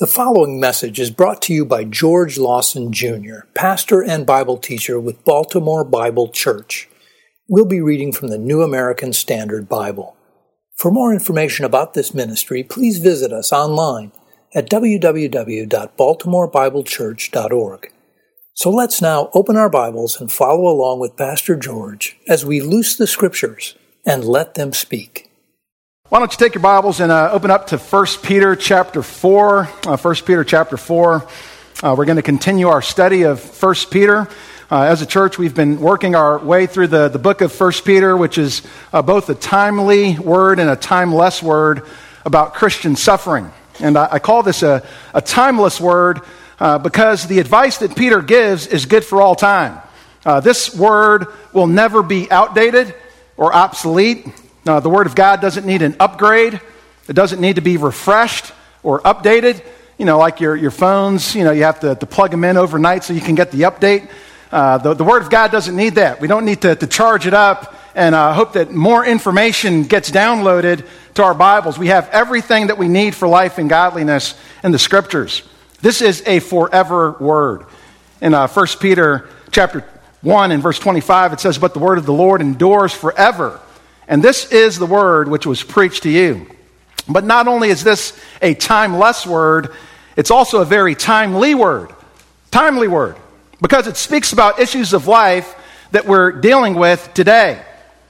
The following message is brought to you by George Lawson Jr., pastor and Bible teacher with Baltimore Bible Church. We'll be reading from the New American Standard Bible. For more information about this ministry, please visit us online at www.baltimorebiblechurch.org. So let's now open our Bibles and follow along with Pastor George as we loose the scriptures and let them speak. Why don't you take your Bibles and uh, open up to 1 Peter chapter 4. Uh, 1 Peter chapter 4. Uh, we're going to continue our study of 1 Peter. Uh, as a church, we've been working our way through the, the book of 1 Peter, which is uh, both a timely word and a timeless word about Christian suffering. And I, I call this a, a timeless word uh, because the advice that Peter gives is good for all time. this word will never be outdated or obsolete. Now, the Word of God doesn't need an upgrade, it doesn't need to be refreshed or updated. You know, like your, your phones, you know, you have to, to plug them in overnight so you can get the update. Uh, the, the Word of God doesn't need that. We don't need to, to charge it up and uh, hope that more information gets downloaded to our Bibles. We have everything that we need for life and godliness in the Scriptures. This is a forever Word. In uh, 1 Peter chapter 1 and verse 25, it says, But the Word of the Lord endures forever. And this is the word which was preached to you. But not only is this a timeless word, it's also a very timely word. Timely word. Because it speaks about issues of life that we're dealing with today.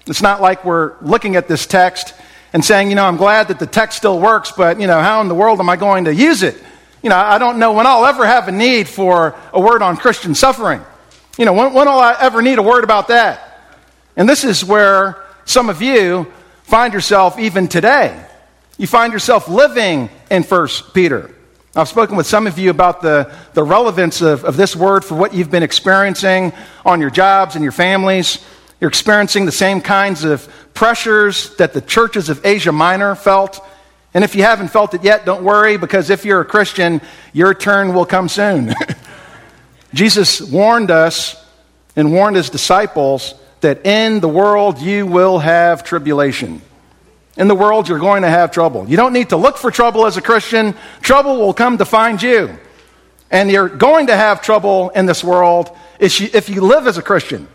It's not like we're looking at this text and saying, you know, I'm glad that the text still works, but, you know, how in the world am I going to use it? You know, I don't know when I'll ever have a need for a word on Christian suffering. You know, when, when will I ever need a word about that? And this is where some of you find yourself even today. You find yourself living in 1 Peter. I've spoken with some of you about the, the relevance of, of this word for what you've been experiencing on your jobs and your families. You're experiencing the same kinds of pressures that the churches of Asia Minor felt. And if you haven't felt it yet, don't worry, because if you're a Christian, your turn will come soon. Jesus warned us and warned his disciples that in the world you will have tribulation. In the world, you're going to have trouble. You don't need to look for trouble as a Christian, trouble will come to find you. And you're going to have trouble in this world if you live as a Christian.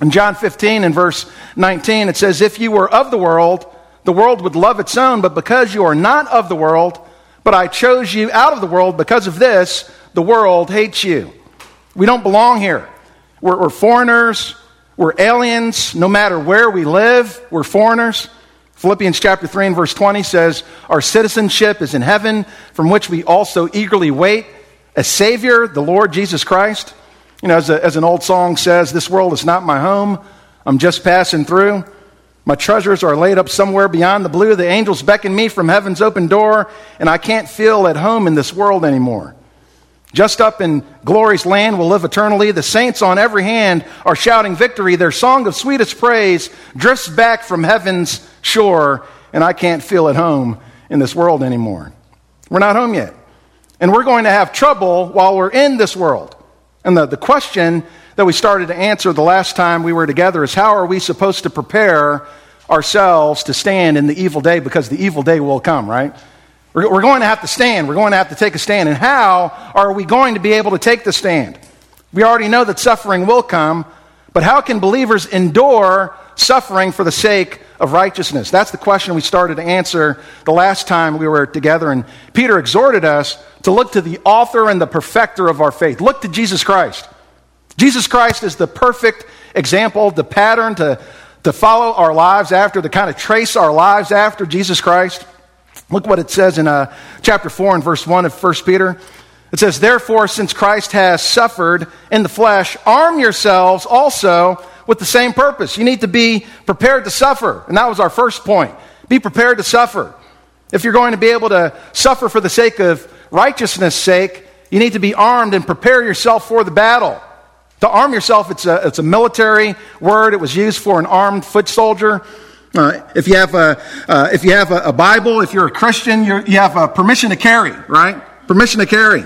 In John 15 and verse 19, it says, If you were of the world, the world would love its own, but because you are not of the world, but I chose you out of the world, because of this, the world hates you. We don't belong here. We're, we're foreigners, we're aliens no matter where we live, we're foreigners. Philippians chapter 3 and verse 20 says, Our citizenship is in heaven, from which we also eagerly wait a Savior, the Lord Jesus Christ. You know, as, a, as an old song says, This world is not my home, I'm just passing through. My treasures are laid up somewhere beyond the blue. The angels beckon me from heaven's open door, and I can't feel at home in this world anymore. Just up in glory's land will live eternally. The saints on every hand are shouting victory. Their song of sweetest praise drifts back from heaven's shore, and I can't feel at home in this world anymore. We're not home yet. And we're going to have trouble while we're in this world. And the, the question that we started to answer the last time we were together is how are we supposed to prepare ourselves to stand in the evil day because the evil day will come, right? We're, going to have to stand. We're going to have to take a stand. And how are we going to be able to take the stand? We already know that suffering will come, but how can believers endure suffering for the sake of righteousness? That's the question we started to answer the last time we were together. And Peter exhorted us to look to the author and the perfecter of our faith. Look to Jesus Christ. Jesus Christ is the perfect example, the pattern to, to follow our lives after, to kind of trace our lives after Jesus Christ. Look what it says in uh, chapter 4 and verse 1 of 1 Peter. It says, Therefore, since Christ has suffered in the flesh, arm yourselves also with the same purpose. You need to be prepared to suffer. And that was our first point. Be prepared to suffer. If you're going to be able to suffer for the sake of righteousness' sake, you need to be armed and prepare yourself for the battle. To arm yourself, it's a, it's a military word. It was used for an armed foot soldier. Uh, if you have, a, uh, if you have a, a, Bible, if you're a Christian, you're, you have a permission to carry, right? Permission to carry.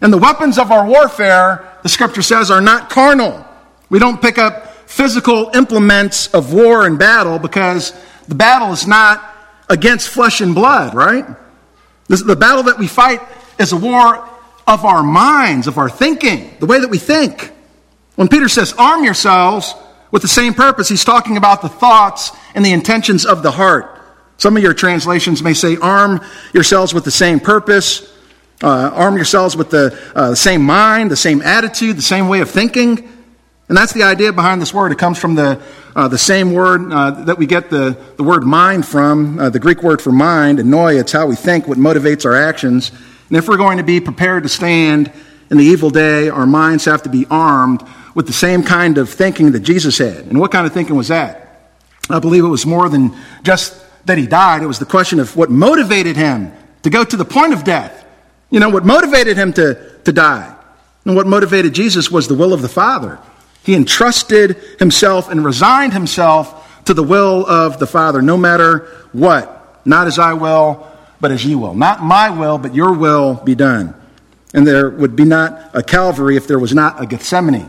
And the weapons of our warfare, the scripture says, are not carnal. We don't pick up physical implements of war and battle because the battle is not against flesh and blood, right? This, the battle that we fight is a war of our minds, of our thinking, the way that we think. When Peter says, arm yourselves with the same purpose, he's talking about the thoughts and the intentions of the heart. Some of your translations may say, arm yourselves with the same purpose, uh, arm yourselves with the, uh, same mind, the same attitude, the same way of thinking. And that's the idea behind this word. It comes from the, uh, the same word uh, that we get the, the word mind from, uh, the Greek word for mind, ennoia. It's how we think, what motivates our actions. And if we're going to be prepared to stand in the evil day, our minds have to be armed with the same kind of thinking that Jesus had. And what kind of thinking was that? I believe it was more than just that he died. It was the question of what motivated him to go to the point of death. You know, what motivated him to, to die. And what motivated Jesus was the will of the Father. He entrusted himself and resigned himself to the will of the Father, no matter what. Not as I will, but as you will. Not my will, but your will be done. And there would be not a Calvary if there was not a Gethsemane.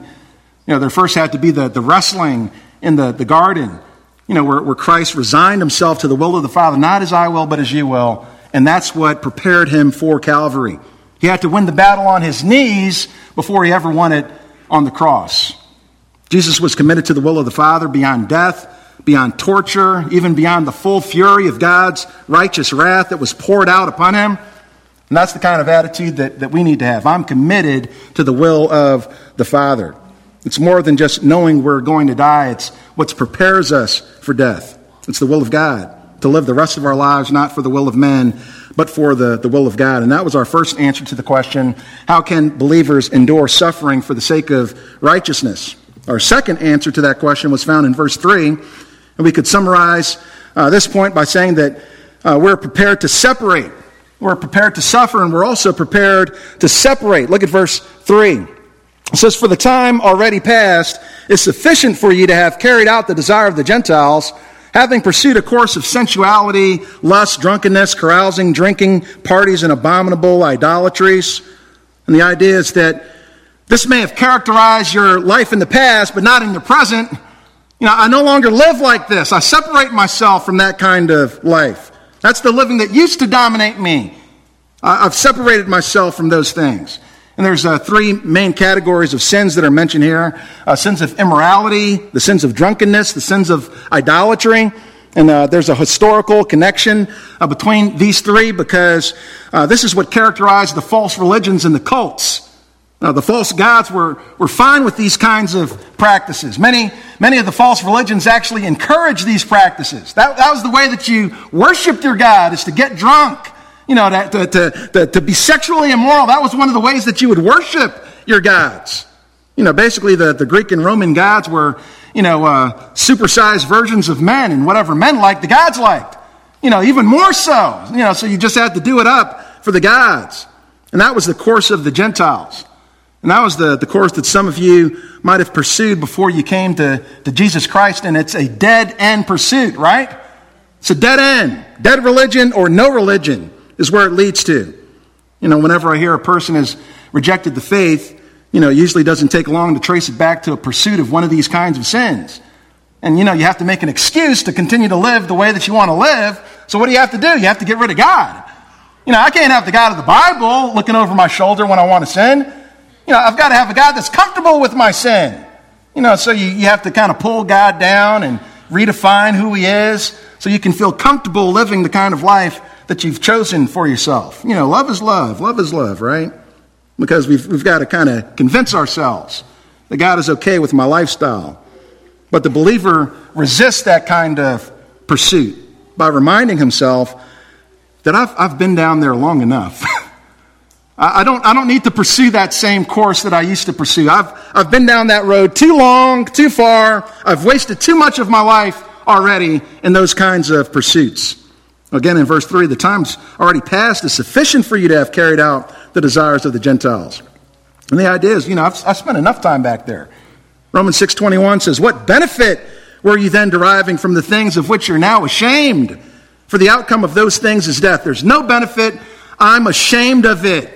You know, there first had to be the, the wrestling in the, the garden, you know, where, where Christ resigned himself to the will of the Father, not as I will, but as you will. And that's what prepared him for Calvary. He had to win the battle on his knees before he ever won it on the cross. Jesus was committed to the will of the Father beyond death, beyond torture, even beyond the full fury of God's righteous wrath that was poured out upon him. And that's the kind of attitude that, that we need to have. I'm committed to the will of the Father. It's more than just knowing we're going to die, it's what prepares us for death. It's the will of God to live the rest of our lives not for the will of men, but for the, the will of God. And that was our first answer to the question how can believers endure suffering for the sake of righteousness? Our second answer to that question was found in verse 3. And we could summarize uh, this point by saying that uh, we're prepared to separate. We're prepared to suffer, and we're also prepared to separate. Look at verse 3. It says, For the time already past is sufficient for you to have carried out the desire of the Gentiles, having pursued a course of sensuality, lust, drunkenness, carousing, drinking, parties, and abominable idolatries. And the idea is that this may have characterized your life in the past, but not in the present. You know, I no longer live like this. I separate myself from that kind of life. That's the living that used to dominate me. I've separated myself from those things. And there's uh, three main categories of sins that are mentioned here uh, sins of immorality, the sins of drunkenness, the sins of idolatry. And uh, there's a historical connection uh, between these three because uh, this is what characterized the false religions and the cults. Now, the false gods were, were fine with these kinds of practices. Many, many of the false religions actually encourage these practices. That, that was the way that you worshiped your God, is to get drunk, you know, to, to, to, to be sexually immoral. That was one of the ways that you would worship your gods. You know, basically, the, the Greek and Roman gods were, you know, uh, supersized versions of men, and whatever men liked, the gods liked. You know, even more so. You know, so you just had to do it up for the gods. And that was the course of the Gentiles. And that was the, the course that some of you might have pursued before you came to, to Jesus Christ, and it's a dead end pursuit, right? It's a dead end. Dead religion or no religion is where it leads to. You know, whenever I hear a person has rejected the faith, you know, it usually doesn't take long to trace it back to a pursuit of one of these kinds of sins. And, you know, you have to make an excuse to continue to live the way that you want to live. So what do you have to do? You have to get rid of God. You know, I can't have the God of the Bible looking over my shoulder when I want to sin. You know, I've got to have a God that's comfortable with my sin. You know, so you, you have to kind of pull God down and redefine who He is so you can feel comfortable living the kind of life that you've chosen for yourself. You know, love is love. Love is love, right? Because we've, we've got to kind of convince ourselves that God is okay with my lifestyle. But the believer resists that kind of pursuit by reminding himself that I've, I've been down there long enough. I don't, I don't need to pursue that same course that I used to pursue. I've, I've been down that road too long, too far. I've wasted too much of my life already in those kinds of pursuits. Again, in verse 3, the time's already past is sufficient for you to have carried out the desires of the Gentiles. And the idea is, you know, I've, I've spent enough time back there. Romans 6.21 says, What benefit were you then deriving from the things of which you're now ashamed? For the outcome of those things is death. There's no benefit. I'm ashamed of it.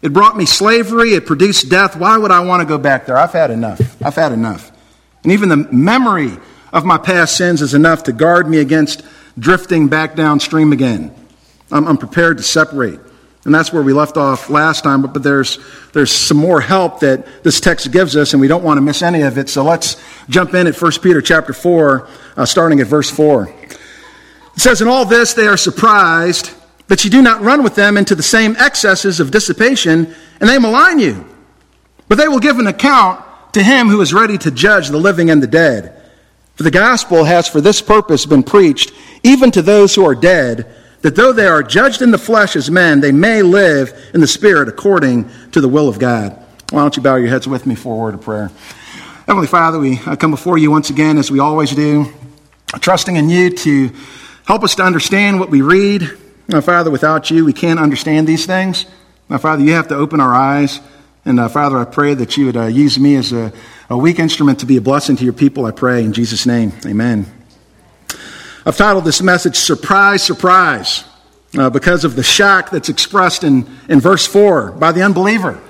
It brought me slavery. It produced death. Why would I want to go back there? I've had enough. I've had enough. And even the memory of my past sins is enough to guard me against drifting back downstream again. I'm, I'm prepared to separate. And that's where we left off last time, but, but there's, there's some more help that this text gives us, and we don't want to miss any of it. So let's jump in at 1 Peter chapter 4, uh, starting at verse 4. It says, In all this they are surprised that you do not run with them into the same excesses of dissipation, and they malign you. But they will give an account to him who is ready to judge the living and the dead. For the gospel has for this purpose been preached, even to those who are dead that though they are judged in the flesh as men, they may live in the spirit according to the will of God. Why don't you bow your heads with me for a word of prayer? Heavenly Father, we come before you once again, as we always do, trusting in you to help us to understand what we read. Now, Father, without you, we can't understand these things. Now, Father, you have to open our eyes. And uh, Father, I pray that you would uh, use me as a, a weak instrument to be a blessing to your people. I pray in Jesus' name. Amen. I've titled this message Surprise, Surprise, uh, because of the shock that's expressed in, in verse 4 by the unbeliever.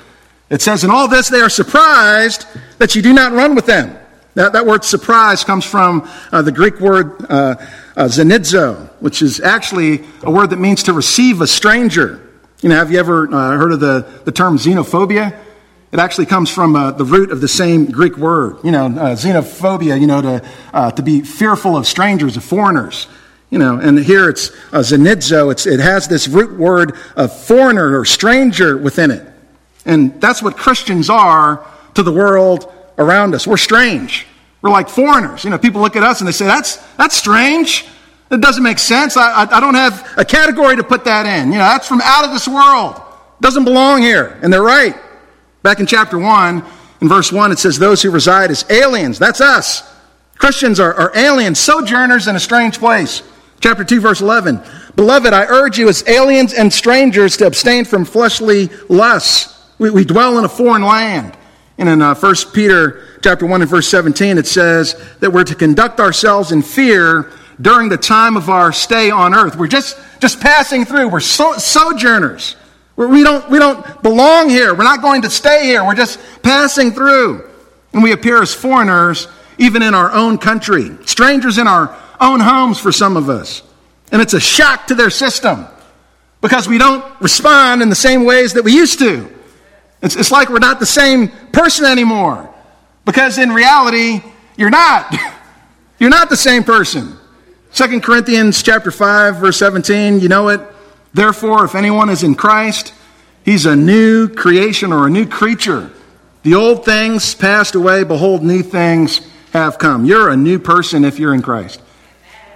It says, In all this they are surprised that you do not run with them. That, that word surprise comes from uh, the Greek word uh, uh, xenizo, which is actually a word that means to receive a stranger. You know, have you ever uh, heard of the, the term xenophobia? It actually comes from uh, the root of the same Greek word. You know, uh, xenophobia, you know, to, uh, to be fearful of strangers, of foreigners. You know, and here it's uh, xenizo. It's, it has this root word of foreigner or stranger within it. And that's what Christians are to the world around us. We're strange. We're like foreigners. You know, people look at us and they say, that's, that's strange. It doesn't make sense. I, I, I don't have a category to put that in. You know, that's from out of this world. Doesn't belong here. And they're right. Back in chapter 1, in verse 1, it says, Those who reside as aliens, that's us. Christians are, are aliens, sojourners in a strange place. Chapter 2, verse 11. Beloved, I urge you as aliens and strangers to abstain from fleshly lusts. We, we dwell in a foreign land. And in uh, 1 Peter chapter 1 and verse 17, it says that we're to conduct ourselves in fear during the time of our stay on earth. We're just, just passing through. We're so, sojourners. We don't, we don't belong here. We're not going to stay here. We're just passing through. And we appear as foreigners even in our own country, strangers in our own homes for some of us. And it's a shock to their system because we don't respond in the same ways that we used to. It's, it's like we're not the same person anymore because in reality, you're not. you're not the same person. 2 Corinthians chapter 5 verse 17, you know it. Therefore, if anyone is in Christ, he's a new creation or a new creature. The old things passed away, behold, new things have come. You're a new person if you're in Christ.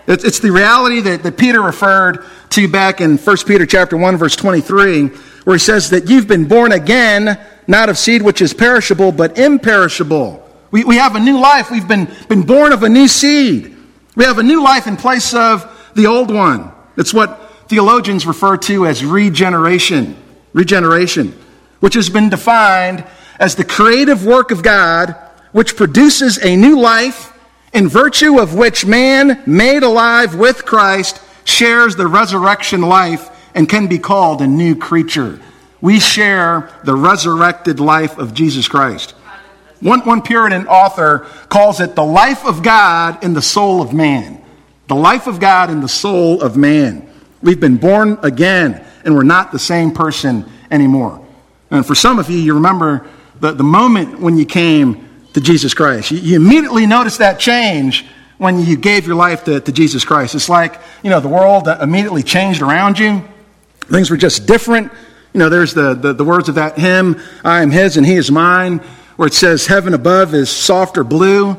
It's the reality that, that Peter referred to back in 1 Peter chapter 1, verse 23, where he says that you've been born again, not of seed which is perishable, but imperishable. We, we have a new life. We've been, been born of a new seed. We have a new life in place of the old one. It's what theologians refer to as regeneration. Regeneration, which has been defined as the creative work of God which produces a new life in virtue of which man, made alive with Christ, shares the resurrection life and can be called a new creature. We share the resurrected life of Jesus Christ. One, one Puritan author calls it the life of God in the soul of man. The life of God in the soul of man. We've been born again, and we're not the same person anymore. And for some of you, you remember the, the moment when you came to Jesus Christ. You, you immediately noticed that change when you gave your life to, to Jesus Christ. It's like, you know, the world immediately changed around you. Things were just different. You know, there's the, the, the words of that hymn, I am his and he is mine, where it says, Heaven above is softer blue,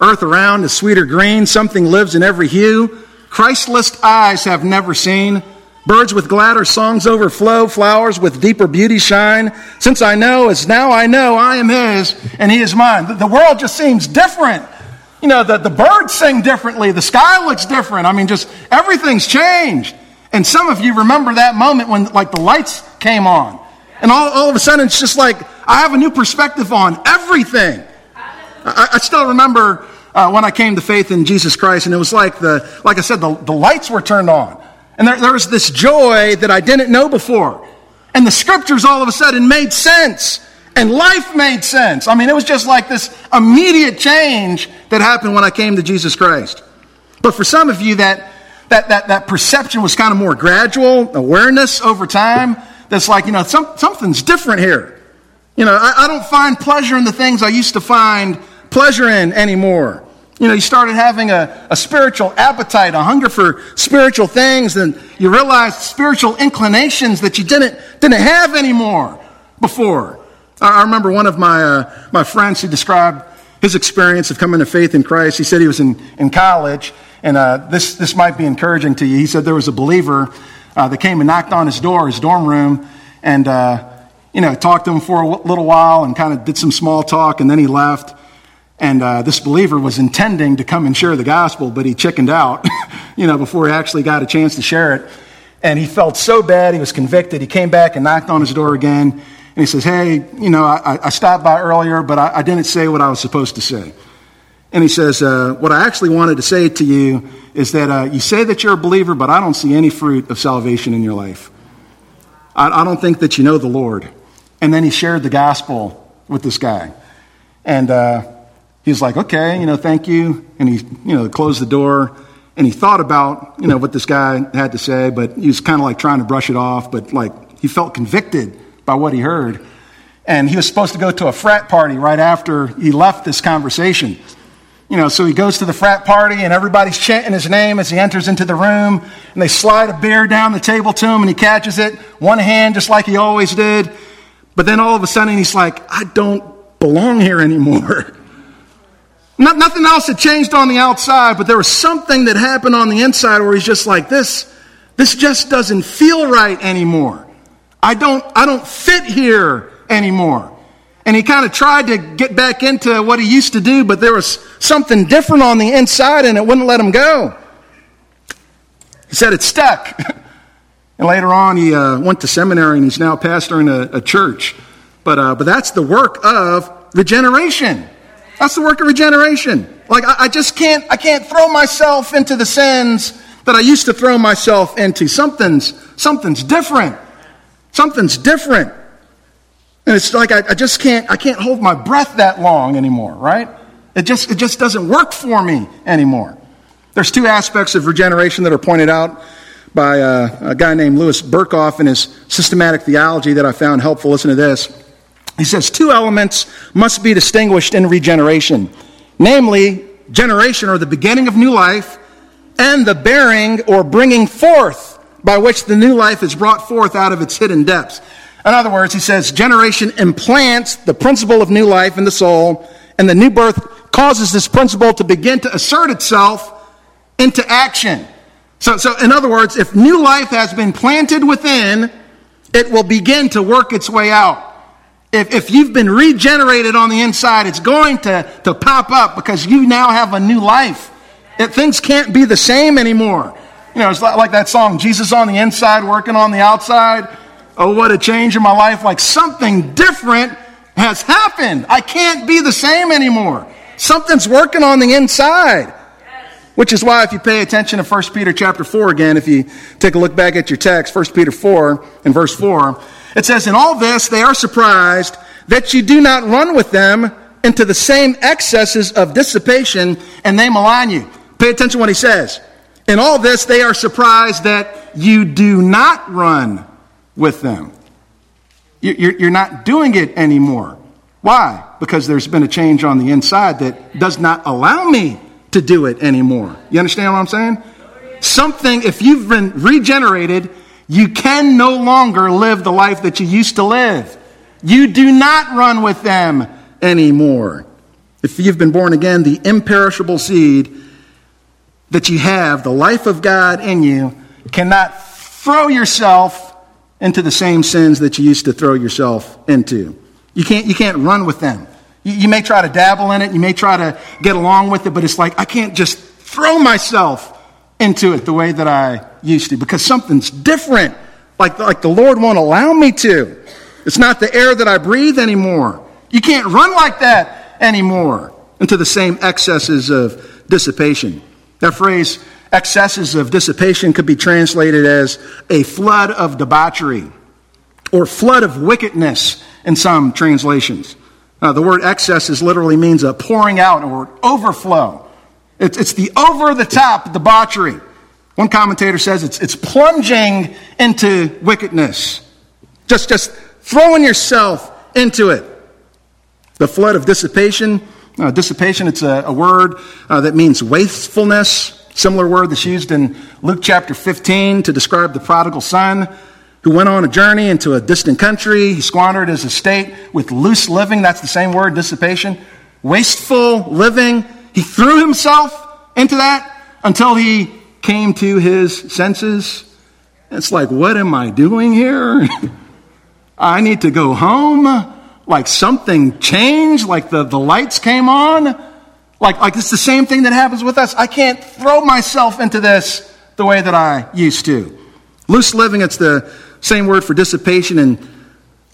earth around is sweeter green, something lives in every hue. Christless eyes have never seen. Birds with gladder songs overflow, flowers with deeper beauty shine. Since I know, as now I know, I am His and He is mine. The, world just seems different. You know, the, the birds sing differently, the sky looks different. I mean, just everything's changed. And some of you remember that moment when, like, the lights came on. And all, all of a sudden, it's just like, I have a new perspective on everything. I, I still remember uh, when I came to faith in Jesus Christ, and it was like the, like I said, the, the lights were turned on. And there, there was this joy that I didn't know before. And the scriptures all of a sudden made sense. And life made sense. I mean, it was just like this immediate change that happened when I came to Jesus Christ. But for some of you, that, that, that, that perception was kind of more gradual, awareness over time. that's like, you know, some, something's different here. You know, I, I don't find pleasure in the things I used to find pleasure in anymore. You know, you started having a, a spiritual appetite, a hunger for spiritual things, and you realized spiritual inclinations that you didn't, didn't have anymore before. I, I remember one of my, uh, my friends who described his experience of coming to faith in Christ. He said he was in, in college, and uh, this, this might be encouraging to you. He said there was a believer uh, that came and knocked on his door, his dorm room, and, uh, you know, talked to him for a little while and kind of did some small talk, and then he left. And uh, this believer was intending to come and share the gospel, but he chickened out, you know, before he actually got a chance to share it. And he felt so bad, he was convicted. He came back and knocked on his door again. And he says, Hey, you know, I, I stopped by earlier, but I, I, didn't say what I was supposed to say. And he says, uh, What I actually wanted to say to you is that uh, you say that you're a believer, but I don't see any fruit of salvation in your life. I, I don't think that you know the Lord. And then he shared the gospel with this guy. And, uh, he's like, okay, you know, thank you. And he, you know, closed the door and he thought about, you know, what this guy had to say, but he was kind of like trying to brush it off, but like he felt convicted by what he heard. And he was supposed to go to a frat party right after he left this conversation. You know, so he goes to the frat party and everybody's chanting his name as he enters into the room and they slide a beer down the table to him and he catches it, one hand just like he always did. But then all of a sudden he's like, I don't belong here anymore. Not, nothing else had changed on the outside, but there was something that happened on the inside where he's just like, this, this just doesn't feel right anymore. I don't, I don't fit here anymore. And he kind of tried to get back into what he used to do, but there was something different on the inside and it wouldn't let him go. He said it stuck. and later on, he uh, went to seminary and he's now pastoring a, a church. But, uh, but that's the work of regeneration. That's the work of regeneration. Like, I, I just can't, I can't throw myself into the sins that I used to throw myself into. Something's, something's different. Something's different. And it's like I, I, just can't, I can't hold my breath that long anymore, right? It just, it just doesn't work for me anymore. There's two aspects of regeneration that are pointed out by uh, a guy named Louis Berkhof in his systematic theology that I found helpful. Listen to this. He says two elements must be distinguished in regeneration namely, generation or the beginning of new life, and the bearing or bringing forth by which the new life is brought forth out of its hidden depths. In other words, he says generation implants the principle of new life in the soul, and the new birth causes this principle to begin to assert itself into action. So, so in other words, if new life has been planted within, it will begin to work its way out. If, if you've been regenerated on the inside, it's going to, to pop up because you now have a new life. It, things can't be the same anymore. You know, it's like that song, Jesus on the inside, working on the outside. Oh, what a change in my life. Like something different has happened. I can't be the same anymore. Something's working on the inside. Which is why if you pay attention to 1 Peter chapter 4 again, if you take a look back at your text, 1 Peter 4 and verse 4, it says, In all this, they are surprised that you do not run with them into the same excesses of dissipation, and they malign you. Pay attention what he says. In all this, they are surprised that you do not run with them. You're not doing it anymore. Why? Because there's been a change on the inside that does not allow me to do it anymore. You understand what I'm saying? Something, if you've been regenerated, you can no longer live the life that you used to live. You do not run with them anymore. If you've been born again, the imperishable seed that you have, the life of God in you, cannot throw yourself into the same sins that you used to throw yourself into. You can't, you can't run with them. You, you may try to dabble in it, you may try to get along with it, but it's like, I can't just throw myself into it the way that I used to because something's different. Like, like the Lord won't allow me to. It's not the air that I breathe anymore. You can't run like that anymore into the same excesses of dissipation. That phrase, excesses of dissipation, could be translated as a flood of debauchery or flood of wickedness in some translations. Uh, the word excesses literally means a pouring out or overflow. It's, it's the over the top debauchery. One commentator says it's, it's plunging into wickedness. Just, just throwing yourself into it. The flood of dissipation. Uh, dissipation, it's a, a word uh, that means wastefulness. Similar word that's used in Luke chapter 15 to describe the prodigal son who went on a journey into a distant country. He squandered his estate with loose living. That's the same word, dissipation. Wasteful living. He threw himself into that until he came to his senses. It's like, what am I doing here? I need to go home. Like something changed, like the, the lights came on. Like, like it's the same thing that happens with us. I can't throw myself into this the way that I used to. Loose living, it's the same word for dissipation in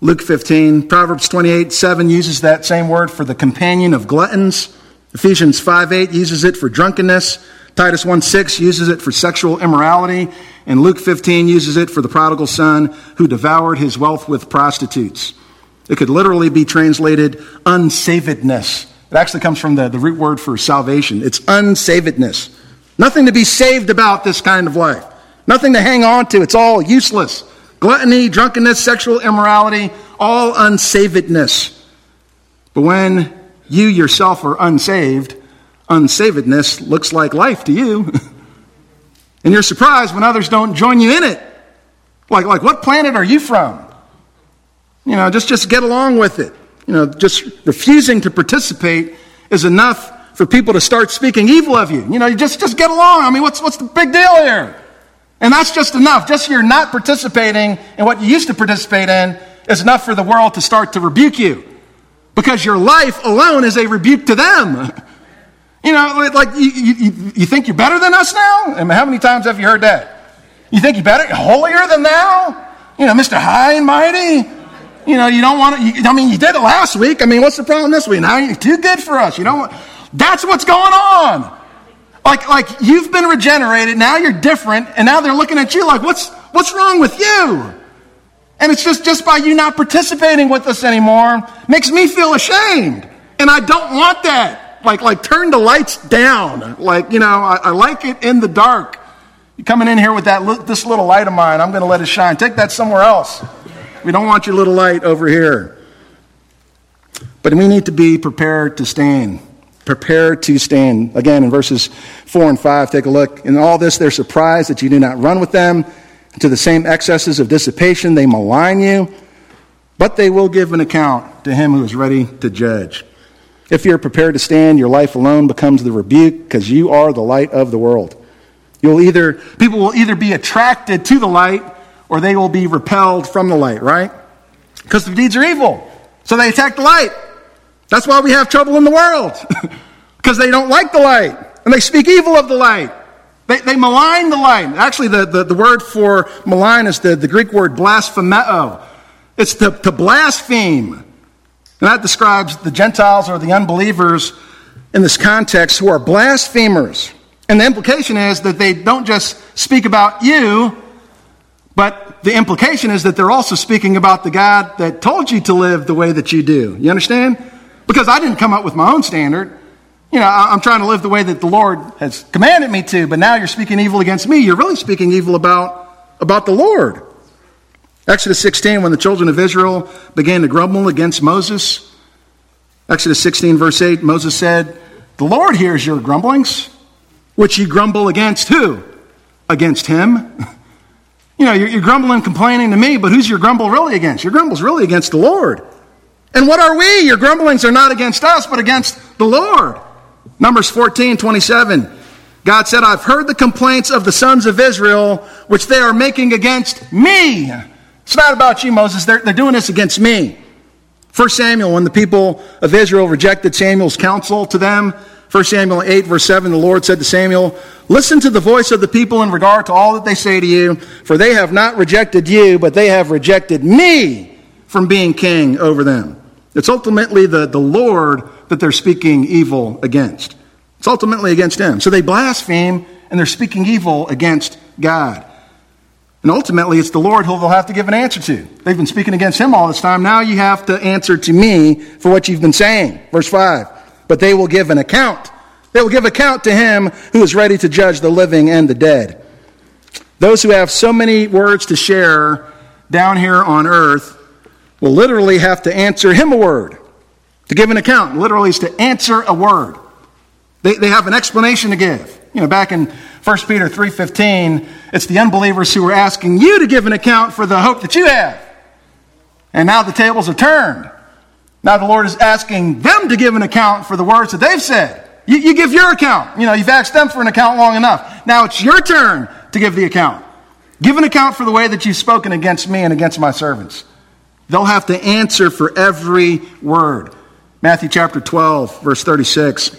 Luke 15. Proverbs 28 7 uses that same word for the companion of gluttons. Ephesians 5 8 uses it for drunkenness. Titus 1 6 uses it for sexual immorality. And Luke 15 uses it for the prodigal son who devoured his wealth with prostitutes. It could literally be translated unsavedness. It actually comes from the, the root word for salvation. It's unsavedness. Nothing to be saved about this kind of life. Nothing to hang on to. It's all useless. Gluttony, drunkenness, sexual immorality, all unsavedness. But when you yourself are unsaved, unsavedness looks like life to you. and you're surprised when others don't join you in it. Like, like what planet are you from? You know, just, just get along with it. You know, just refusing to participate is enough for people to start speaking evil of you. You know, you just, just get along. I mean, what's, what's the big deal here? And that's just enough. Just you're not participating in what you used to participate in is enough for the world to start to rebuke you. Because your life alone is a rebuke to them. You know, like you, you, you think you're better than us now? I mean, how many times have you heard that? You think you're better, holier than thou? You know, Mr. High and Mighty? You know, you don't want to, you, I mean, you did it last week. I mean, what's the problem this week? Now you're too good for us. You don't that's what's going on. Like, like you've been regenerated, now you're different, and now they're looking at you like, what's, what's wrong with you? And it's just, just by you not participating with us anymore makes me feel ashamed. And I don't want that. Like, like turn the lights down. Like, you know, I, I like it in the dark. You're coming in here with that, this little light of mine. I'm going to let it shine. Take that somewhere else. We don't want your little light over here. But we need to be prepared to stand. Prepared to stand. Again, in verses 4 and 5, take a look. In all this, they're surprised that you do not run with them. To the same excesses of dissipation, they malign you. But they will give an account to him who is ready to judge. If you're prepared to stand, your life alone becomes the rebuke because you are the light of the world. You'll either, people will either be attracted to the light or they will be repelled from the light, right? Because their deeds are evil. So they attack the light. That's why we have trouble in the world. Because they don't like the light. And they speak evil of the light. They, they malign the light. Actually, the, the, the word for malign is the, the Greek word blasphemeo. It's to, to blaspheme. And that describes the Gentiles or the unbelievers in this context who are blasphemers. And the implication is that they don't just speak about you, but the implication is that they're also speaking about the God that told you to live the way that you do. You understand? Because I didn't come up with my own standard. You know, I'm trying to live the way that the Lord has commanded me to, but now you're speaking evil against me. You're really speaking evil about, about the Lord. Exodus 16, when the children of Israel began to grumble against Moses, Exodus 16, verse 8, Moses said, The Lord hears your grumblings, which you grumble against who? Against him. You know, you're, you're grumbling, complaining to me, but who's your grumble really against? Your grumble's really against the Lord. And what are we? Your grumblings are not against us, but against the Lord. Numbers 14, 27. God said, I've heard the complaints of the sons of Israel, which they are making against me. It's not about you, Moses. They're, they're doing this against me. 1 Samuel, when the people of Israel rejected Samuel's counsel to them, 1 Samuel 8, verse 7, the Lord said to Samuel, Listen to the voice of the people in regard to all that they say to you, for they have not rejected you, but they have rejected me from being king over them. It's ultimately the, the Lord that they're speaking evil against. It's ultimately against him. So they blaspheme and they're speaking evil against God. And ultimately, it's the Lord who they'll have to give an answer to. They've been speaking against him all this time. Now you have to answer to me for what you've been saying. Verse 5. But they will give an account. They will give account to him who is ready to judge the living and the dead. Those who have so many words to share down here on earth will literally have to answer him a word. To give an account, literally, is to answer a word. They, they have an explanation to give. You know, back in 1 Peter 3.15, it's the unbelievers who are asking you to give an account for the hope that you have. And now the tables are turned. Now the Lord is asking them to give an account for the words that they've said. You, you give your account. You know, you've asked them for an account long enough. Now it's your turn to give the account. Give an account for the way that you've spoken against me and against my servants. They'll have to answer for every word. Matthew chapter 12, verse 36.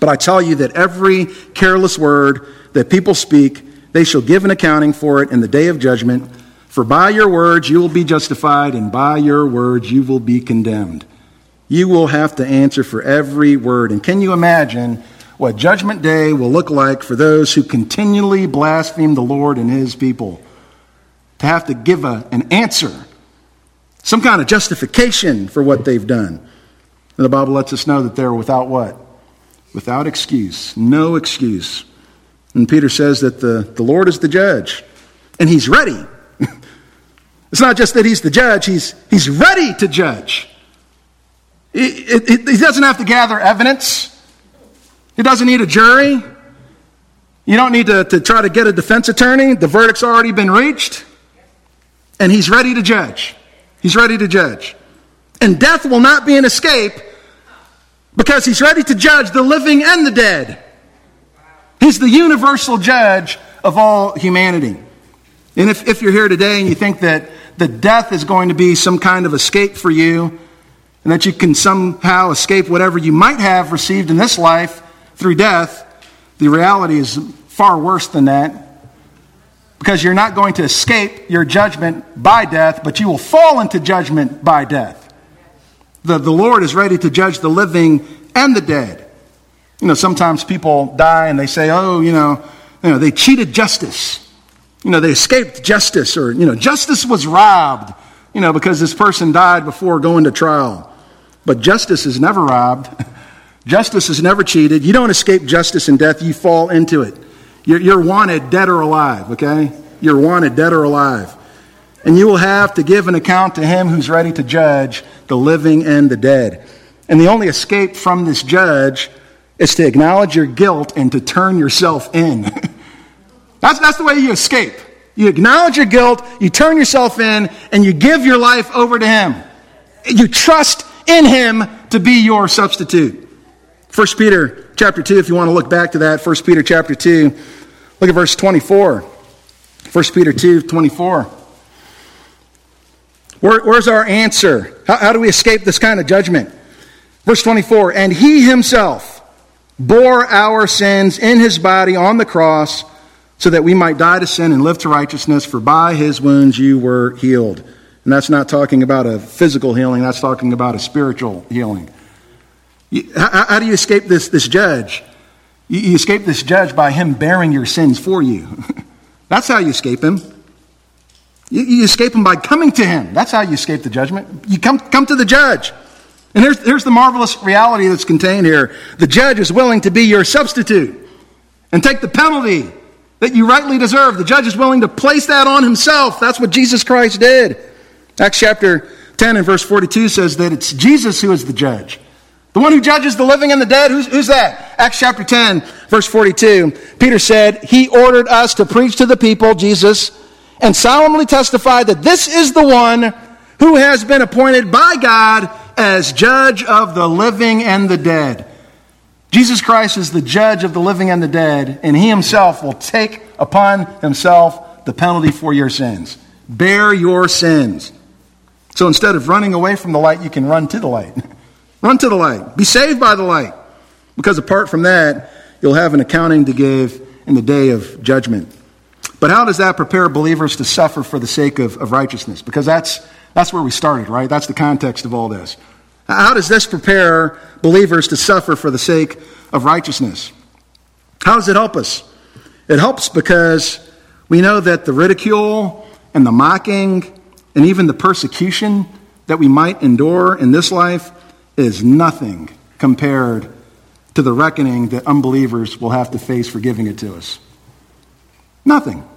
But I tell you that every careless word that people speak, they shall give an accounting for it in the day of judgment. For by your words you will be justified, and by your words you will be condemned. You will have to answer for every word. And can you imagine what Judgment Day will look like for those who continually blaspheme the Lord and his people? To have to give a, an answer, some kind of justification for what they've done. And the Bible lets us know that they're without what? Without excuse. No excuse. And Peter says that the, the Lord is the judge, and he's ready. it's not just that he's the judge, he's, he's ready to judge. He, he doesn't have to gather evidence, he doesn't need a jury. You don't need to, to try to get a defense attorney. The verdict's already been reached, and he's ready to judge. He's ready to judge. And death will not be an escape because he's ready to judge the living and the dead. He's the universal judge of all humanity. And if, if you're here today and you think that the death is going to be some kind of escape for you, and that you can somehow escape whatever you might have received in this life through death, the reality is far worse than that. Because you're not going to escape your judgment by death, but you will fall into judgment by death. The, the Lord is ready to judge the living and the dead. You know, sometimes people die and they say, oh, you know, you know, they cheated justice. You know, they escaped justice, or, you know, justice was robbed, you know, because this person died before going to trial. But justice is never robbed. Justice is never cheated. You don't escape justice and death, you fall into it. You're, you're wanted dead or alive, okay? You're wanted dead or alive. And you will have to give an account to him who's ready to judge the living and the dead. And the only escape from this judge is to acknowledge your guilt and to turn yourself in. that's, that's the way you escape. You acknowledge your guilt, you turn yourself in, and you give your life over to him. You trust in him to be your substitute. 1 Peter chapter 2, if you want to look back to that, 1 Peter chapter 2, look at verse 24. 1 Peter 2, 24. Where, where's our answer? How, how do we escape this kind of judgment? Verse 24, and he himself bore our sins in his body on the cross so that we might die to sin and live to righteousness, for by his wounds you were healed. And that's not talking about a physical healing, that's talking about a spiritual healing. How, how do you escape this, this judge? You, escape this judge by him bearing your sins for you. that's how you escape him. You, you, escape him by coming to him. That's how you escape the judgment. You come, come to the judge. And here's, here's the marvelous reality that's contained here the judge is willing to be your substitute and take the penalty that you rightly deserve. The judge is willing to place that on himself. That's what Jesus Christ did. Acts chapter 10 and verse 42 says that it's Jesus who is the judge. The one who judges the living and the dead, who's, who's, that? Acts chapter 10, verse 42. Peter said, He ordered us to preach to the people, Jesus, and solemnly testify that this is the one who has been appointed by God as judge of the living and the dead. Jesus Christ is the judge of the living and the dead, and he himself will take upon himself the penalty for your sins. Bear your sins. So instead of running away from the light, you can run to the light. Run to the light. Be saved by the light. Because apart from that, you'll have an accounting to give in the day of judgment. But how does that prepare believers to suffer for the sake of, of righteousness? Because that's, that's where we started, right? That's the context of all this. How does this prepare believers to suffer for the sake of righteousness? How does it help us? It helps because we know that the ridicule and the mocking and even the persecution that we might endure in this life is nothing compared to the reckoning that unbelievers will have to face for giving it to us. Nothing.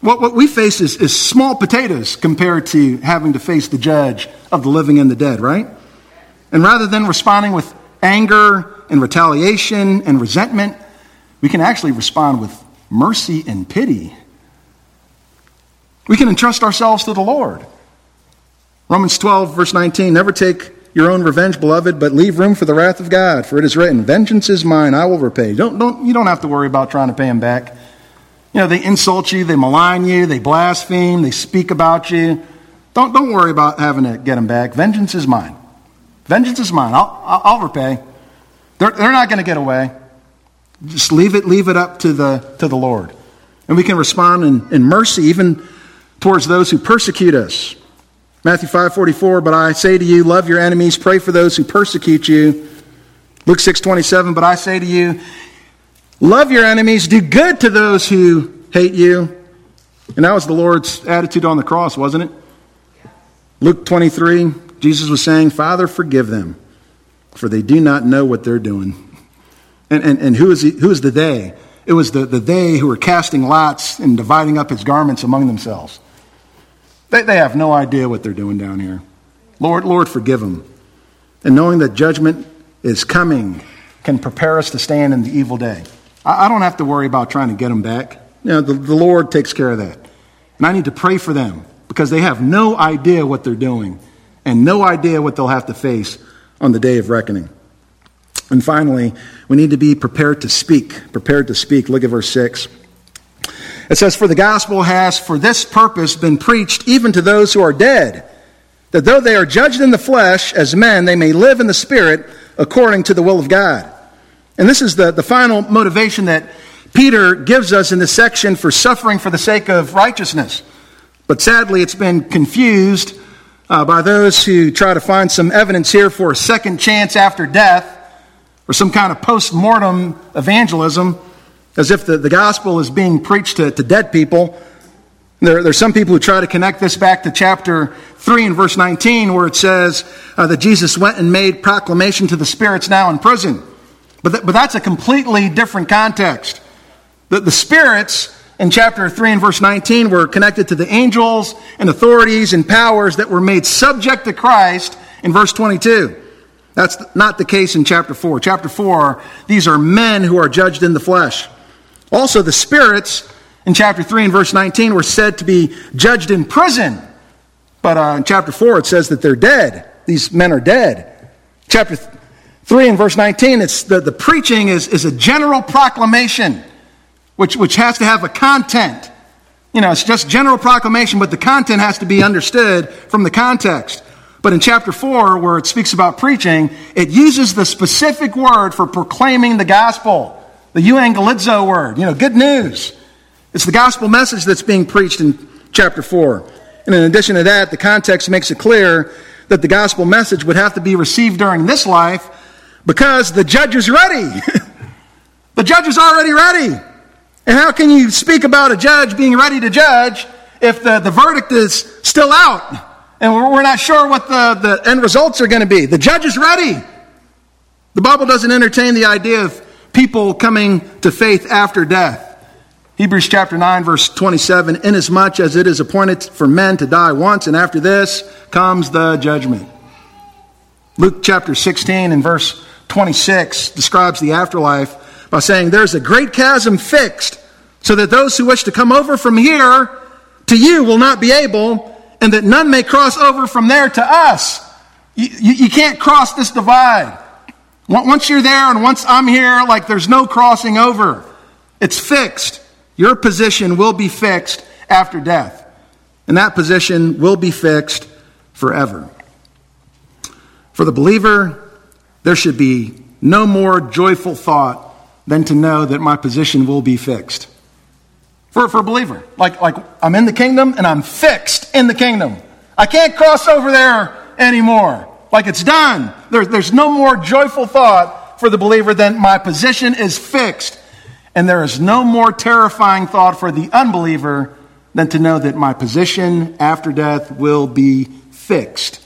What, what we face is, is small potatoes compared to having to face the judge of the living and the dead, right? And rather than responding with anger and retaliation and resentment, we can actually respond with mercy and pity. We can entrust ourselves to the Lord. Romans 12, verse 19 Never take your own revenge, beloved, but leave room for the wrath of God, for it is written, Vengeance is mine, I will repay. Don't, don't, you don't have to worry about trying to pay him back. You know, they insult you, they malign you, they blaspheme, they speak about you. Don't, don't worry about having to get them back. Vengeance is mine. Vengeance is mine. I'll, I'll, I'll repay. They're, they're not going to get away. Just leave it, leave it up to the, to the Lord. And we can respond in, in mercy even towards those who persecute us. Matthew 5:44, but I say to you, love your enemies, pray for those who persecute you. Luke 6:27, but I say to you, love your enemies, do good to those who hate you. And that was the Lord's attitude on the cross, wasn't it? Luke 23, Jesus was saying, Father, forgive them, for they do not know what they're doing. And, and, and who, is he, who is the they? It was the, the they who were casting lots and dividing up his garments among themselves. They, they have no idea what they're doing down here. Lord, Lord, forgive them. And knowing that judgment is coming can prepare us to stand in the evil day. I, I don't have to worry about trying to get them back. You know, the, the Lord takes care of that. And I need to pray for them because they have no idea what they're doing and no idea what they'll have to face on the day of reckoning. And finally, we need to be prepared to speak. Prepared to speak. Look at verse 6. It says, For the gospel has for this purpose been preached even to those who are dead, that though they are judged in the flesh as men, they may live in the spirit according to the will of God. And this is the, the final motivation that Peter gives us in this section for suffering for the sake of righteousness. But sadly, it's been confused uh, by those who try to find some evidence here for a second chance after death or some kind of post mortem evangelism as if the, the gospel is being preached to, to dead people. There, there's some people who try to connect this back to chapter 3 and verse 19, where it says uh, that Jesus went and made proclamation to the spirits now in prison. But, th- but that's a completely different context. The, the spirits in chapter 3 and verse 19 were connected to the angels and authorities and powers that were made subject to Christ in verse 22. That's not the case in chapter 4. Chapter 4, these are men who are judged in the flesh. Also, the spirits in chapter 3 and verse 19 were said to be judged in prison. But uh, in chapter 4, it says that they're dead. These men are dead. Chapter 3 and verse 19, it's the, the preaching is, is a general proclamation, which, which has to have a content. You know, it's just general proclamation, but the content has to be understood from the context. But in chapter 4, where it speaks about preaching, it uses the specific word for proclaiming the gospel. The euangelizo word, you know, good news. It's the gospel message that's being preached in chapter 4. And in addition to that, the context makes it clear that the gospel message would have to be received during this life because the judge is ready. the judge is already ready. And how can you speak about a judge being ready to judge if the, the verdict is still out and we're, we're not sure what the, the end results are going to be? The judge is ready. The Bible doesn't entertain the idea of people coming to faith after death. Hebrews chapter 9, verse 27 Inasmuch as it is appointed for men to die once, and after this comes the judgment. Luke chapter 16 and verse 26 describes the afterlife by saying, There's a great chasm fixed, so that those who wish to come over from here to you will not be able, and that none may cross over from there to us. You, you, you can't cross this divide. Once you're there and once I'm here, like there's no crossing over. It's fixed. Your position will be fixed after death. And that position will be fixed forever. For the believer, there should be no more joyful thought than to know that my position will be fixed. For, for a believer, like, like I'm in the kingdom and I'm fixed in the kingdom. I can't cross over there anymore like it's done. There, there's no more joyful thought for the believer than my position is fixed. And there is no more terrifying thought for the unbeliever than to know that my position after death will be fixed.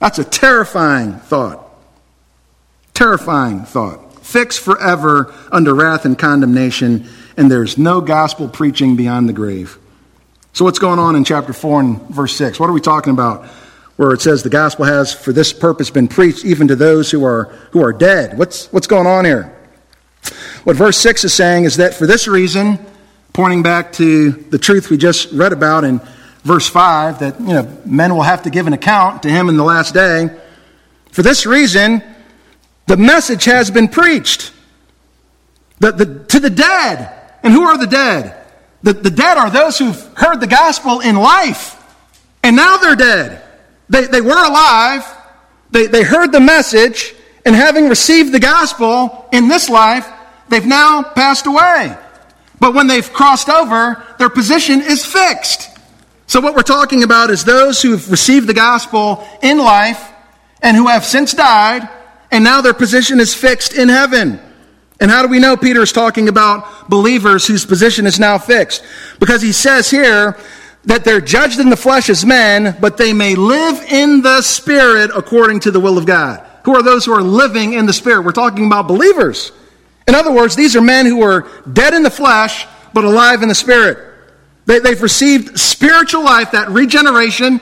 That's a terrifying thought. Terrifying thought. Fixed forever under wrath and condemnation, and there's no gospel preaching beyond the grave. So, what's going on in chapter 4 and verse 6? What are we talking about? Where it says the gospel has for this purpose been preached even to those who are, who are dead. What's, what's going on here? What verse 6 is saying is that for this reason, pointing back to the truth we just read about in verse 5, that you know, men will have to give an account to him in the last day. For this reason, the message has been preached the, the, to the dead. And who are the dead? The, the dead are those who've heard the gospel in life, and now they're dead. They, they were alive, they, they heard the message, and having received the gospel in this life, they've now passed away. But when they've crossed over, their position is fixed. So, what we're talking about is those who've received the gospel in life and who have since died, and now their position is fixed in heaven. And how do we know Peter is talking about believers whose position is now fixed? Because he says here that they're judged in the flesh as men, but they may live in the Spirit according to the will of God. Who are those who are living in the Spirit? We're talking about believers. In other words, these are men who are dead in the flesh, but alive in the Spirit. They, have received spiritual life, that regeneration,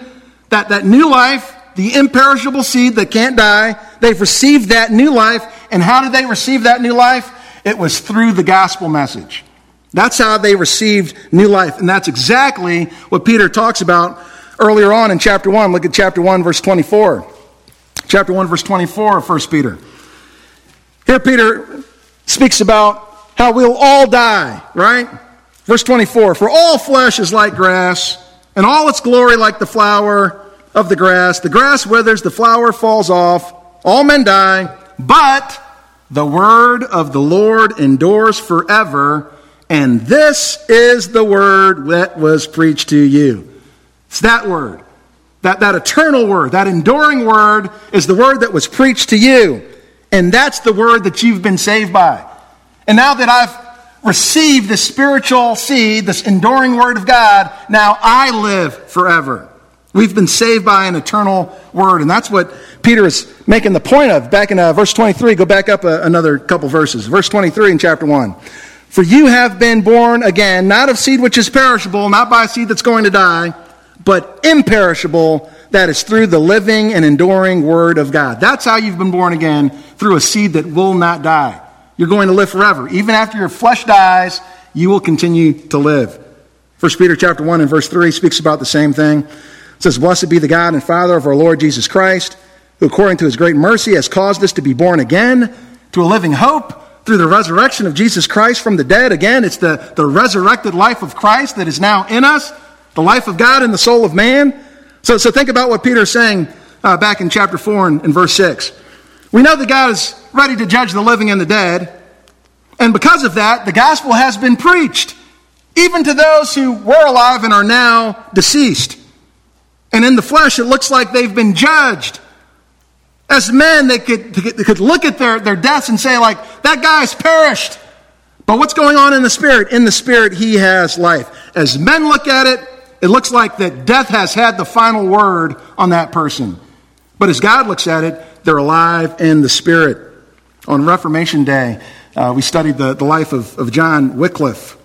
that, that new life, the imperishable seed that can't die. They've received that new life. And how did they receive that new life? It was through the gospel message. That's how they received new life. And that's exactly what Peter talks about earlier on in chapter 1. Look at chapter 1, verse 24. Chapter 1, verse 24 of 1 Peter. Here, Peter speaks about how we'll all die, right? Verse 24 For all flesh is like grass, and all its glory like the flower of the grass. The grass withers, the flower falls off, all men die, but the word of the Lord endures forever. And this is the word that was preached to you. It's that word. That, that eternal word, that enduring word is the word that was preached to you. And that's the word that you've been saved by. And now that I've received the spiritual seed, this enduring word of God, now I live forever. We've been saved by an eternal word. And that's what Peter is making the point of. Back in uh, verse 23, go back up uh, another couple verses. Verse 23 in chapter 1. For you have been born again, not of seed which is perishable, not by seed that's going to die, but imperishable, that is through the living and enduring word of God. That's how you've been born again, through a seed that will not die. You're going to live forever. Even after your flesh dies, you will continue to live. 1 Peter chapter 1 and verse 3 speaks about the same thing. It says, Blessed be the God and Father of our Lord Jesus Christ, who according to his great mercy has caused us to be born again to a living hope through the resurrection of Jesus Christ from the dead. Again, it's the, the resurrected life of Christ that is now in us, the life of God in the soul of man. So, so think about what Peter is saying uh, back in chapter 4 and, and verse 6. We know that God is ready to judge the living and the dead. And because of that, the gospel has been preached, even to those who were alive and are now deceased. And in the flesh, it looks like they've been judged. As men, they could, they could look at their, their deaths and say, like, that guy's perished. But what's going on in the spirit? In the spirit, he has life. As men look at it, it looks like that death has had the final word on that person. But as God looks at it, they're alive in the spirit. On Reformation Day, uh, we studied the, the life of, of John Wycliffe,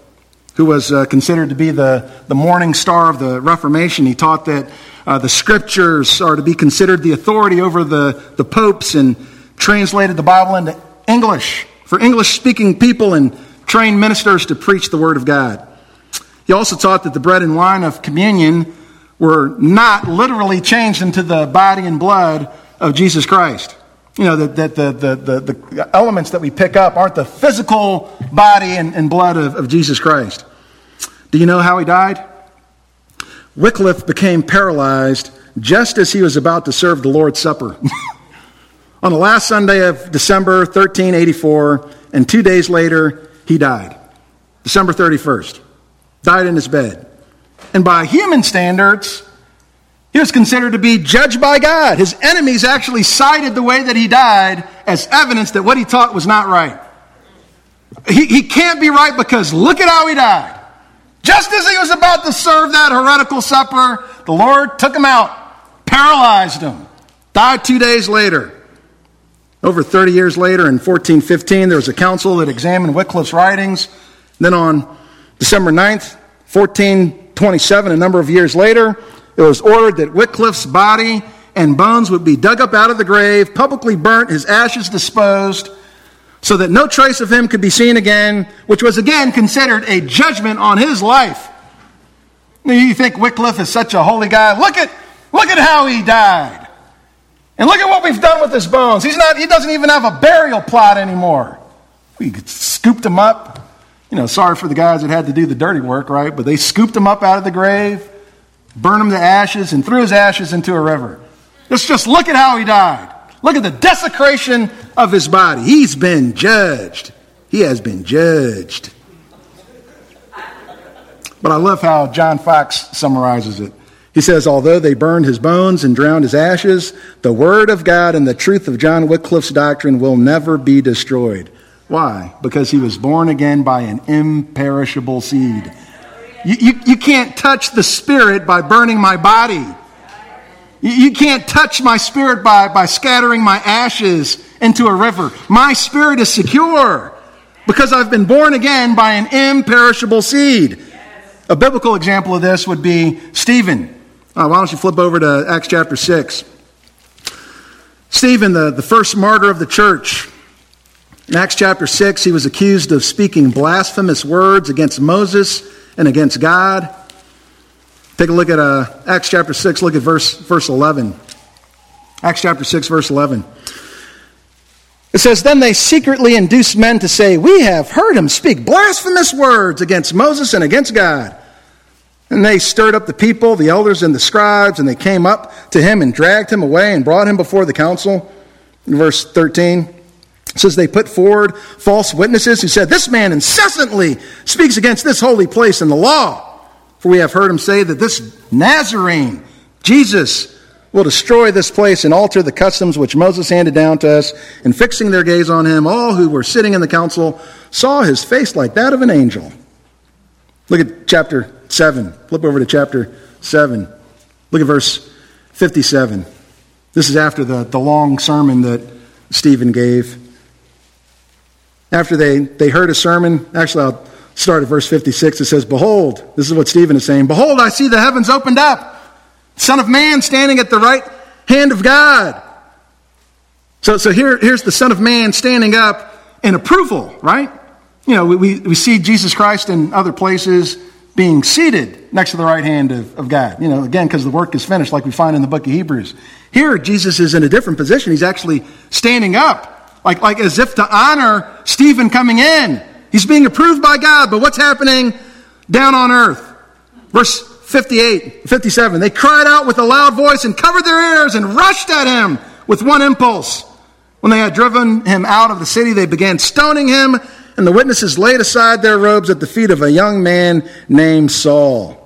who was uh, considered to be the, the morning star of the Reformation. He taught that uh, the scriptures are to be considered the authority over the, the popes and translated the Bible into English for English speaking people and trained ministers to preach the Word of God. He also taught that the bread and wine of communion were not literally changed into the body and blood of Jesus Christ. You know, that, the, the, the, the, elements that we pick up aren't the physical body and, and blood of, of Jesus Christ. Do you know how he died? Wycliffe became paralyzed just as he was about to serve the Lord's Supper. On the last Sunday of December 1384, and two days later, he died. December 31st. Died in his bed. And by human standards, he was considered to be judged by God. His enemies actually cited the way that he died as evidence that what he taught was not right. He, he can't be right because look at how he died. Just as he was about to serve that heretical supper, the Lord took him out, paralyzed him, died two days later. Over 30 years later, in 1415, there was a council that examined Wycliffe's writings. Then on December 9th, 1427, a number of years later, it was ordered that Wycliffe's body and bones would be dug up out of the grave, publicly burnt, his ashes disposed, so that no trace of him could be seen again, which was again considered a judgment on his life. Now You think Wycliffe is such a holy guy? Look at, look at how he died. And look at what we've done with his bones. He's not, he doesn't even have a burial plot anymore. We scooped him up. You know, sorry for the guys that had to do the dirty work, right? But they scooped him up out of the grave, burned him to ashes, and threw his ashes into a river. Let's just look at how he died. Look at the desecration of his body. He's been judged. He has been judged. But I love how John Foxe summarizes it. He says, Although they burned his bones and drowned his ashes, the word of God and the truth of John Wycliffe's doctrine will never be destroyed. Why? Because he was born again by an imperishable seed. You, you, you can't touch the spirit by burning my body. You, you can't touch my spirit by, by scattering my ashes into a river. My spirit is secure because I've been born again by an imperishable seed. A biblical example of this would be Stephen. Uh, why don't you flip over to Acts chapter 6? Stephen, the, the first martyr of the church. In Acts chapter 6, he was accused of speaking blasphemous words against Moses and against God. Take a look at uh, Acts chapter 6, look at verse, verse 11. Acts chapter 6, verse 11. It says, Then they secretly induced men to say, We have heard him speak blasphemous words against Moses and against God. And they stirred up the people, the elders and the scribes, and they came up to him and dragged him away and brought him before the council. In verse 13, says they put forward false witnesses who said, This man incessantly speaks against this holy place and the law. For we have heard him say that this Nazarene, Jesus, will destroy this place and alter the customs which Moses handed down to us. And fixing their gaze on him, all who were sitting in the council saw his face like that of an angel. Look at chapter 7. Flip over to chapter 7. Look at verse 57. This is after the, the long sermon that Stephen gave. After they, they heard a sermon, actually, I'll start at verse 56. It says, Behold, this is what Stephen is saying Behold, I see the heavens opened up, Son of Man standing at the right hand of God. So, so here, here's the Son of Man standing up in approval, right? You know, we, we see Jesus Christ in other places being seated next to the right hand of, of God. You know, again, because the work is finished, like we find in the book of Hebrews. Here, Jesus is in a different position. He's actually standing up, like, like as if to honor Stephen coming in. He's being approved by God, but what's happening down on earth? Verse 58, 57. They cried out with a loud voice and covered their ears and rushed at him with one impulse. When they had driven him out of the city, they began stoning him and the witnesses laid aside their robes at the feet of a young man named Saul.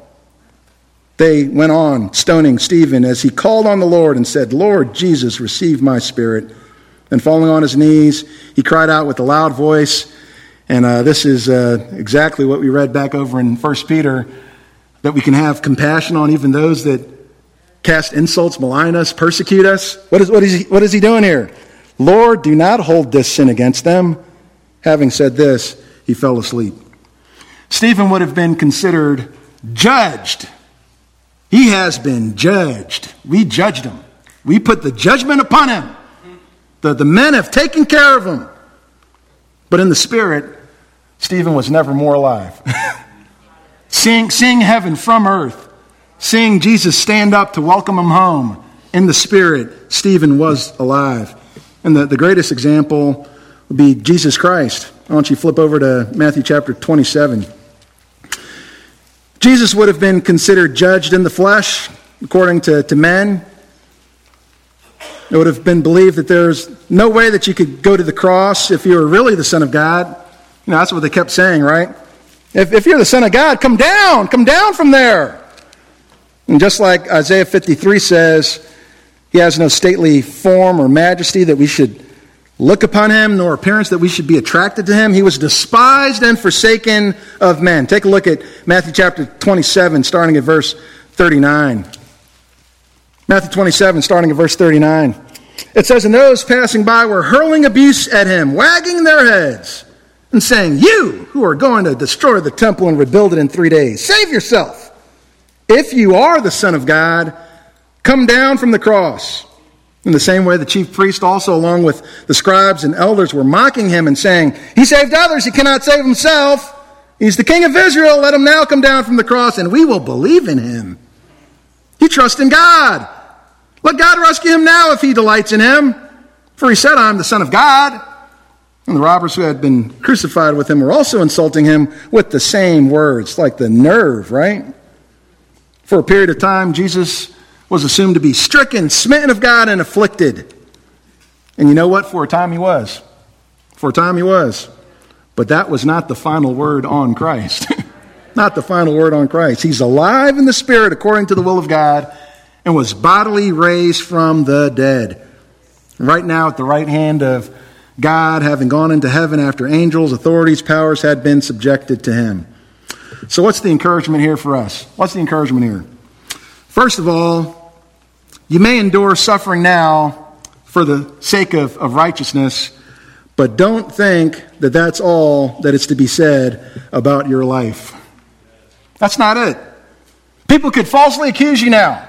They went on stoning Stephen as he called on the Lord and said, Lord Jesus, receive my spirit. Then, falling on his knees, he cried out with a loud voice. And uh, this is uh, exactly what we read back over in 1 Peter that we can have compassion on even those that cast insults, malign us, persecute us. What is, what is, he, what is he doing here? Lord, do not hold this sin against them. Having said this, he fell asleep. Stephen would have been considered judged. He has been judged. We judged him. We put the judgment upon him. The, the men have taken care of him. But in the spirit, Stephen was never more alive. seeing, seeing heaven from earth, seeing Jesus stand up to welcome him home, in the spirit, Stephen was alive. And the, the greatest example would be Jesus Christ. Why don't you flip over to Matthew chapter 27? Jesus would have been considered judged in the flesh, according to, to men. It would have been believed that there's no way that you could go to the cross if you were really the Son of God. You know, that's what they kept saying, right? If, if you're the Son of God, come down, come down from there. And just like Isaiah 53 says, he has no stately form or majesty that we should look upon him, nor appearance that we should be attracted to him. He was despised and forsaken of men. Take a look at Matthew chapter 27, starting at verse 39. Matthew 27, starting at verse 39. It says, And those passing by were hurling abuse at him, wagging their heads, and saying, You who are going to destroy the temple and rebuild it in three days, save yourself. If you are the Son of God, come down from the cross. In the same way, the chief priest also, along with the scribes and elders, were mocking him and saying, He saved others, he cannot save himself. He's the king of Israel. Let him now come down from the cross, and we will believe in him. You trust in God. Let God rescue him now if he delights in him. For he said, I am the Son of God. And the robbers who had been crucified with him were also insulting him with the same words, like the nerve, right? For a period of time, Jesus was assumed to be stricken, smitten of God, and afflicted. And you know what? For a time he was. For a time he was. But that was not the final word on Christ. not the final word on Christ. He's alive in the Spirit according to the will of God and was bodily raised from the dead. Right now, at the right hand of God, having gone into heaven after angels, authorities, powers had been subjected to him. So, what's the encouragement here for us? What's the encouragement here? First of all, you may endure suffering now for the sake of, of righteousness, but don't think that that's all that is to be said about your life. That's not it. People could falsely accuse you now.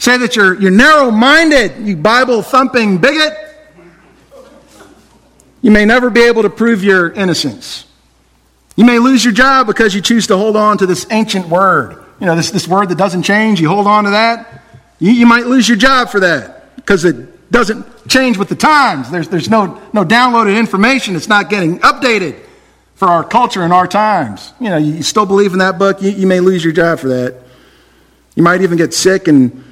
Say that you're, you're narrow minded, you Bible thumping bigot. You may never be able to prove your innocence. You may lose your job because you choose to hold on to this ancient word. You know, this, this word that doesn't change, you hold on to that. You, you might lose your job for that because it doesn't change with the times. There's, there's no, no downloaded information, it's not getting updated for our culture and our times. You know, you still believe in that book, you, you may lose your job for that. You might even get sick and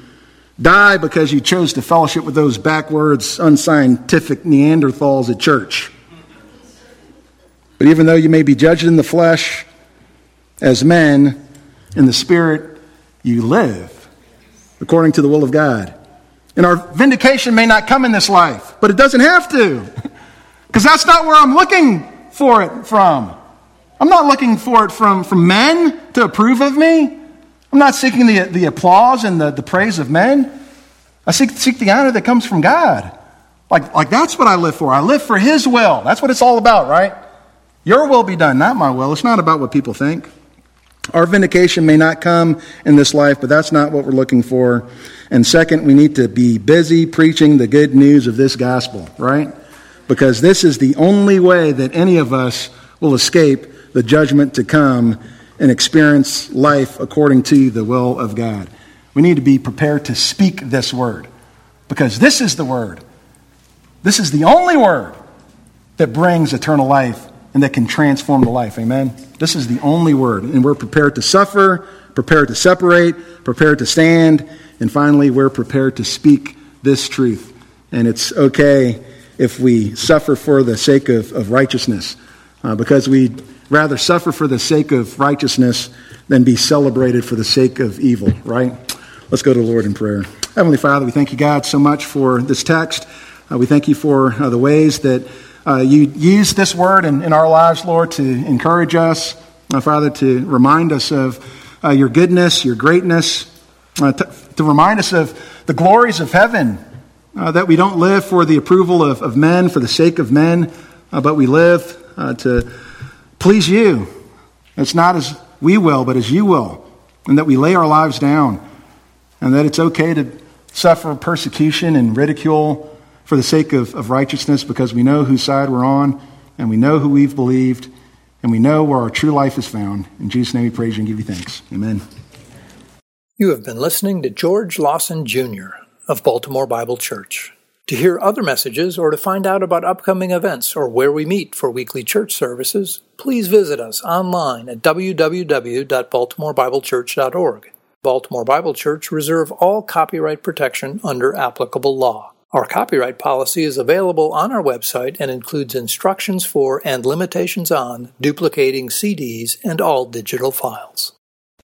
die because you chose to fellowship with those backwards, unscientific Neanderthals at church. But even though you may be judged in the flesh as men, in the spirit you live according to the will of God. And our vindication may not come in this life, but it doesn't have to. Because that's not where I'm looking for it from. I'm not looking for it from, from men to approve of me. I'm not seeking the, the applause and the, the praise of men. I seek, seek the honor that comes from God. Like, like that's what I live for. I live for His will. That's what it's all about, right? Your will be done, not my will. It's not about what people think. Our vindication may not come in this life, but that's not what we're looking for. And second, we need to be busy preaching the good news of this gospel, right? Because this is the only way that any of us will escape the judgment to come and experience life according to the will of God. We need to be prepared to speak this word because this is the word. This is the only word that brings eternal life and that can transform the life. Amen. This is the only word. And we're prepared to suffer, prepared to separate, prepared to stand, and finally, we're prepared to speak this truth. And it's okay if we suffer for the sake of, of righteousness uh, because we'd rather suffer for the sake of righteousness than be celebrated for the sake of evil, right? Let's go to the Lord in prayer. Heavenly Father, we thank you, God, so much for this text. Uh, we thank you for uh, the ways that uh, you use this word in, in, our lives, Lord, to encourage us, uh, Father, to remind us of uh, your goodness, your greatness, uh, to, to, remind us of the glories of heaven, that we don't live for the approval of, of men, for the sake of men, but we live to please you. It's not as we will, but as you will. And that we lay our lives down. And that it's okay to suffer persecution and ridicule for the sake of, of righteousness because we know whose side we're on and we know who we've believed and we know where our true life is found. In Jesus' name we praise you and give you thanks. Amen. You have been listening to George Lawson Jr. of Baltimore Bible Church. To hear other messages or to find out about upcoming events or where we meet for weekly church services, please visit us online at www.baltimorebiblechurch.org. Baltimore Bible Church reserve all copyright protection under applicable law. Our copyright policy is available on our website and includes instructions for and limitations on duplicating CDs and all digital files.